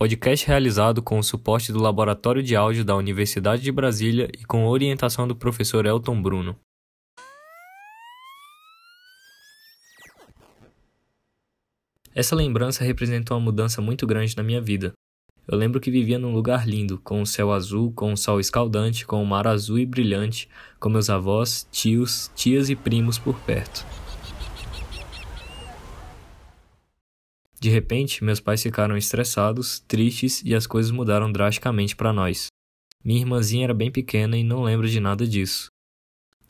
podcast realizado com o suporte do Laboratório de Áudio da Universidade de Brasília e com orientação do professor Elton Bruno. Essa lembrança representou uma mudança muito grande na minha vida. Eu lembro que vivia num lugar lindo, com o céu azul, com o sol escaldante, com o mar azul e brilhante, com meus avós, tios, tias e primos por perto. De repente, meus pais ficaram estressados, tristes e as coisas mudaram drasticamente para nós. Minha irmãzinha era bem pequena e não lembro de nada disso.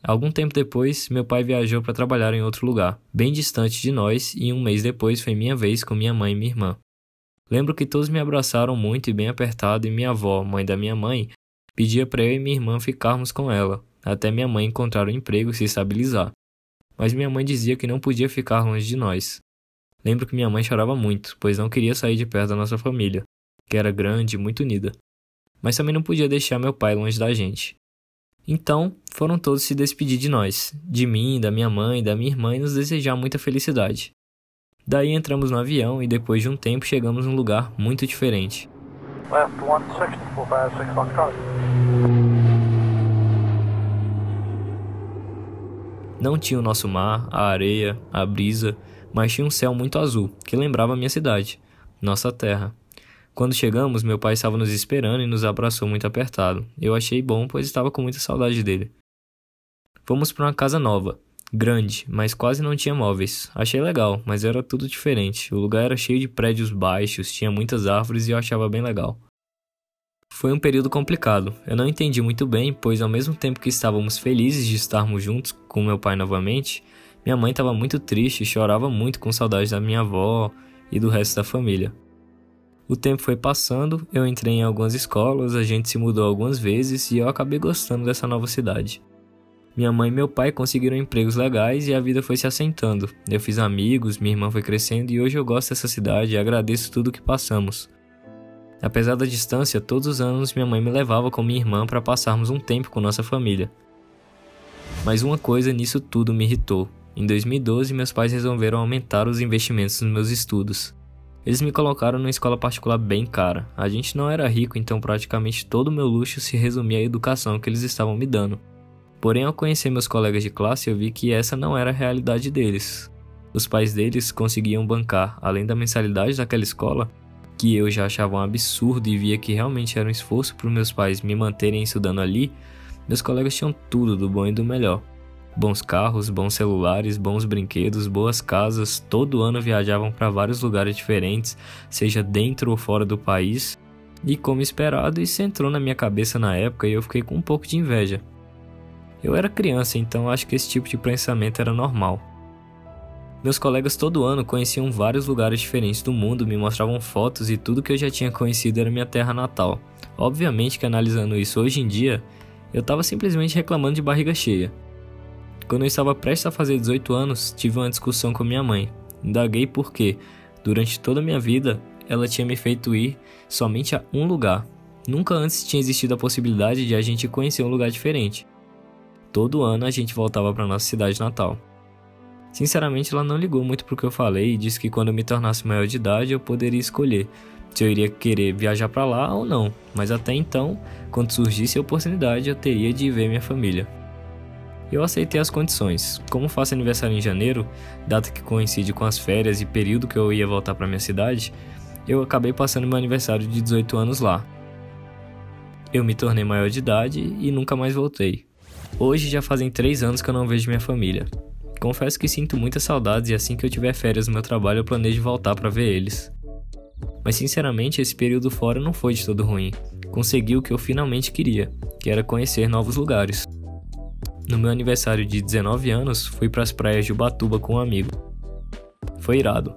Algum tempo depois, meu pai viajou para trabalhar em outro lugar, bem distante de nós, e um mês depois foi minha vez com minha mãe e minha irmã. Lembro que todos me abraçaram muito e bem apertado, e minha avó, mãe da minha mãe, pedia para eu e minha irmã ficarmos com ela, até minha mãe encontrar um emprego e se estabilizar. Mas minha mãe dizia que não podia ficar longe de nós, Lembro que minha mãe chorava muito, pois não queria sair de perto da nossa família, que era grande e muito unida. Mas também não podia deixar meu pai longe da gente. Então, foram todos se despedir de nós, de mim, da minha mãe, da minha irmã e nos desejar muita felicidade. Daí entramos no avião e depois de um tempo chegamos num lugar muito diferente. Não tinha o nosso mar, a areia, a brisa, mas tinha um céu muito azul, que lembrava minha cidade, nossa terra. Quando chegamos, meu pai estava nos esperando e nos abraçou muito apertado. Eu achei bom, pois estava com muita saudade dele. Fomos para uma casa nova, grande, mas quase não tinha móveis. Achei legal, mas era tudo diferente. O lugar era cheio de prédios baixos, tinha muitas árvores e eu achava bem legal. Foi um período complicado. Eu não entendi muito bem, pois ao mesmo tempo que estávamos felizes de estarmos juntos com meu pai novamente, minha mãe estava muito triste e chorava muito com saudade da minha avó e do resto da família. O tempo foi passando, eu entrei em algumas escolas, a gente se mudou algumas vezes e eu acabei gostando dessa nova cidade. Minha mãe e meu pai conseguiram empregos legais e a vida foi se assentando. Eu fiz amigos, minha irmã foi crescendo e hoje eu gosto dessa cidade e agradeço tudo que passamos. Apesar da distância, todos os anos minha mãe me levava com minha irmã para passarmos um tempo com nossa família. Mas uma coisa nisso tudo me irritou. Em 2012, meus pais resolveram aumentar os investimentos nos meus estudos. Eles me colocaram numa escola particular bem cara. A gente não era rico, então praticamente todo o meu luxo se resumia à educação que eles estavam me dando. Porém, ao conhecer meus colegas de classe, eu vi que essa não era a realidade deles. Os pais deles conseguiam bancar, além da mensalidade daquela escola, que eu já achava um absurdo e via que realmente era um esforço para meus pais me manterem estudando ali, meus colegas tinham tudo do bom e do melhor. Bons carros, bons celulares, bons brinquedos, boas casas, todo ano viajavam para vários lugares diferentes, seja dentro ou fora do país. E como esperado, isso entrou na minha cabeça na época e eu fiquei com um pouco de inveja. Eu era criança, então acho que esse tipo de pensamento era normal. Meus colegas todo ano conheciam vários lugares diferentes do mundo, me mostravam fotos e tudo que eu já tinha conhecido era minha terra natal. Obviamente que analisando isso hoje em dia, eu estava simplesmente reclamando de barriga cheia. Quando eu estava prestes a fazer 18 anos, tive uma discussão com minha mãe. Indaguei por quê. Durante toda a minha vida, ela tinha me feito ir somente a um lugar. Nunca antes tinha existido a possibilidade de a gente conhecer um lugar diferente. Todo ano a gente voltava para nossa cidade natal. Sinceramente, ela não ligou muito pro que eu falei e disse que quando eu me tornasse maior de idade eu poderia escolher se eu iria querer viajar para lá ou não, mas até então, quando surgisse a oportunidade, eu teria de ver minha família. Eu aceitei as condições. Como faço aniversário em janeiro, data que coincide com as férias e período que eu ia voltar para minha cidade, eu acabei passando meu aniversário de 18 anos lá. Eu me tornei maior de idade e nunca mais voltei. Hoje já fazem 3 anos que eu não vejo minha família. Confesso que sinto muitas saudades e assim que eu tiver férias no meu trabalho eu planejo voltar para ver eles. Mas sinceramente, esse período fora não foi de todo ruim. Consegui o que eu finalmente queria, que era conhecer novos lugares. No meu aniversário de 19 anos, fui para as praias de Ubatuba com um amigo. Foi irado.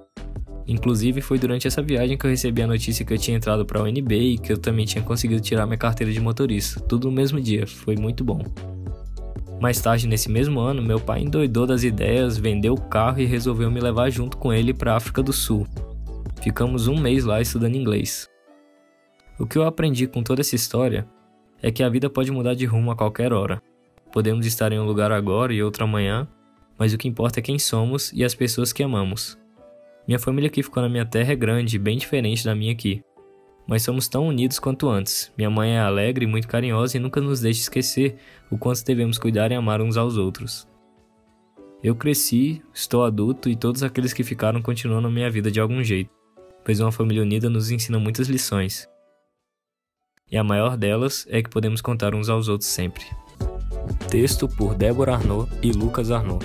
Inclusive, foi durante essa viagem que eu recebi a notícia que eu tinha entrado para a UNB e que eu também tinha conseguido tirar minha carteira de motorista. Tudo no mesmo dia, foi muito bom. Mais tarde, nesse mesmo ano, meu pai endoidou das ideias, vendeu o carro e resolveu me levar junto com ele para a África do Sul. Ficamos um mês lá estudando inglês. O que eu aprendi com toda essa história é que a vida pode mudar de rumo a qualquer hora. Podemos estar em um lugar agora e outro amanhã, mas o que importa é quem somos e as pessoas que amamos. Minha família que ficou na minha terra é grande, bem diferente da minha aqui. mas somos tão unidos quanto antes. Minha mãe é alegre muito carinhosa e nunca nos deixa esquecer o quanto devemos cuidar e amar uns aos outros. Eu cresci, estou adulto e todos aqueles que ficaram continuam na minha vida de algum jeito, pois uma família unida nos ensina muitas lições. E a maior delas é que podemos contar uns aos outros sempre. Texto por Débora Arnaud e Lucas Arnaud.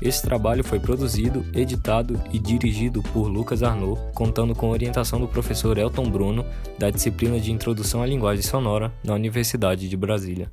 Esse trabalho foi produzido, editado e dirigido por Lucas Arnaud, contando com orientação do professor Elton Bruno, da disciplina de Introdução à Linguagem Sonora, na Universidade de Brasília.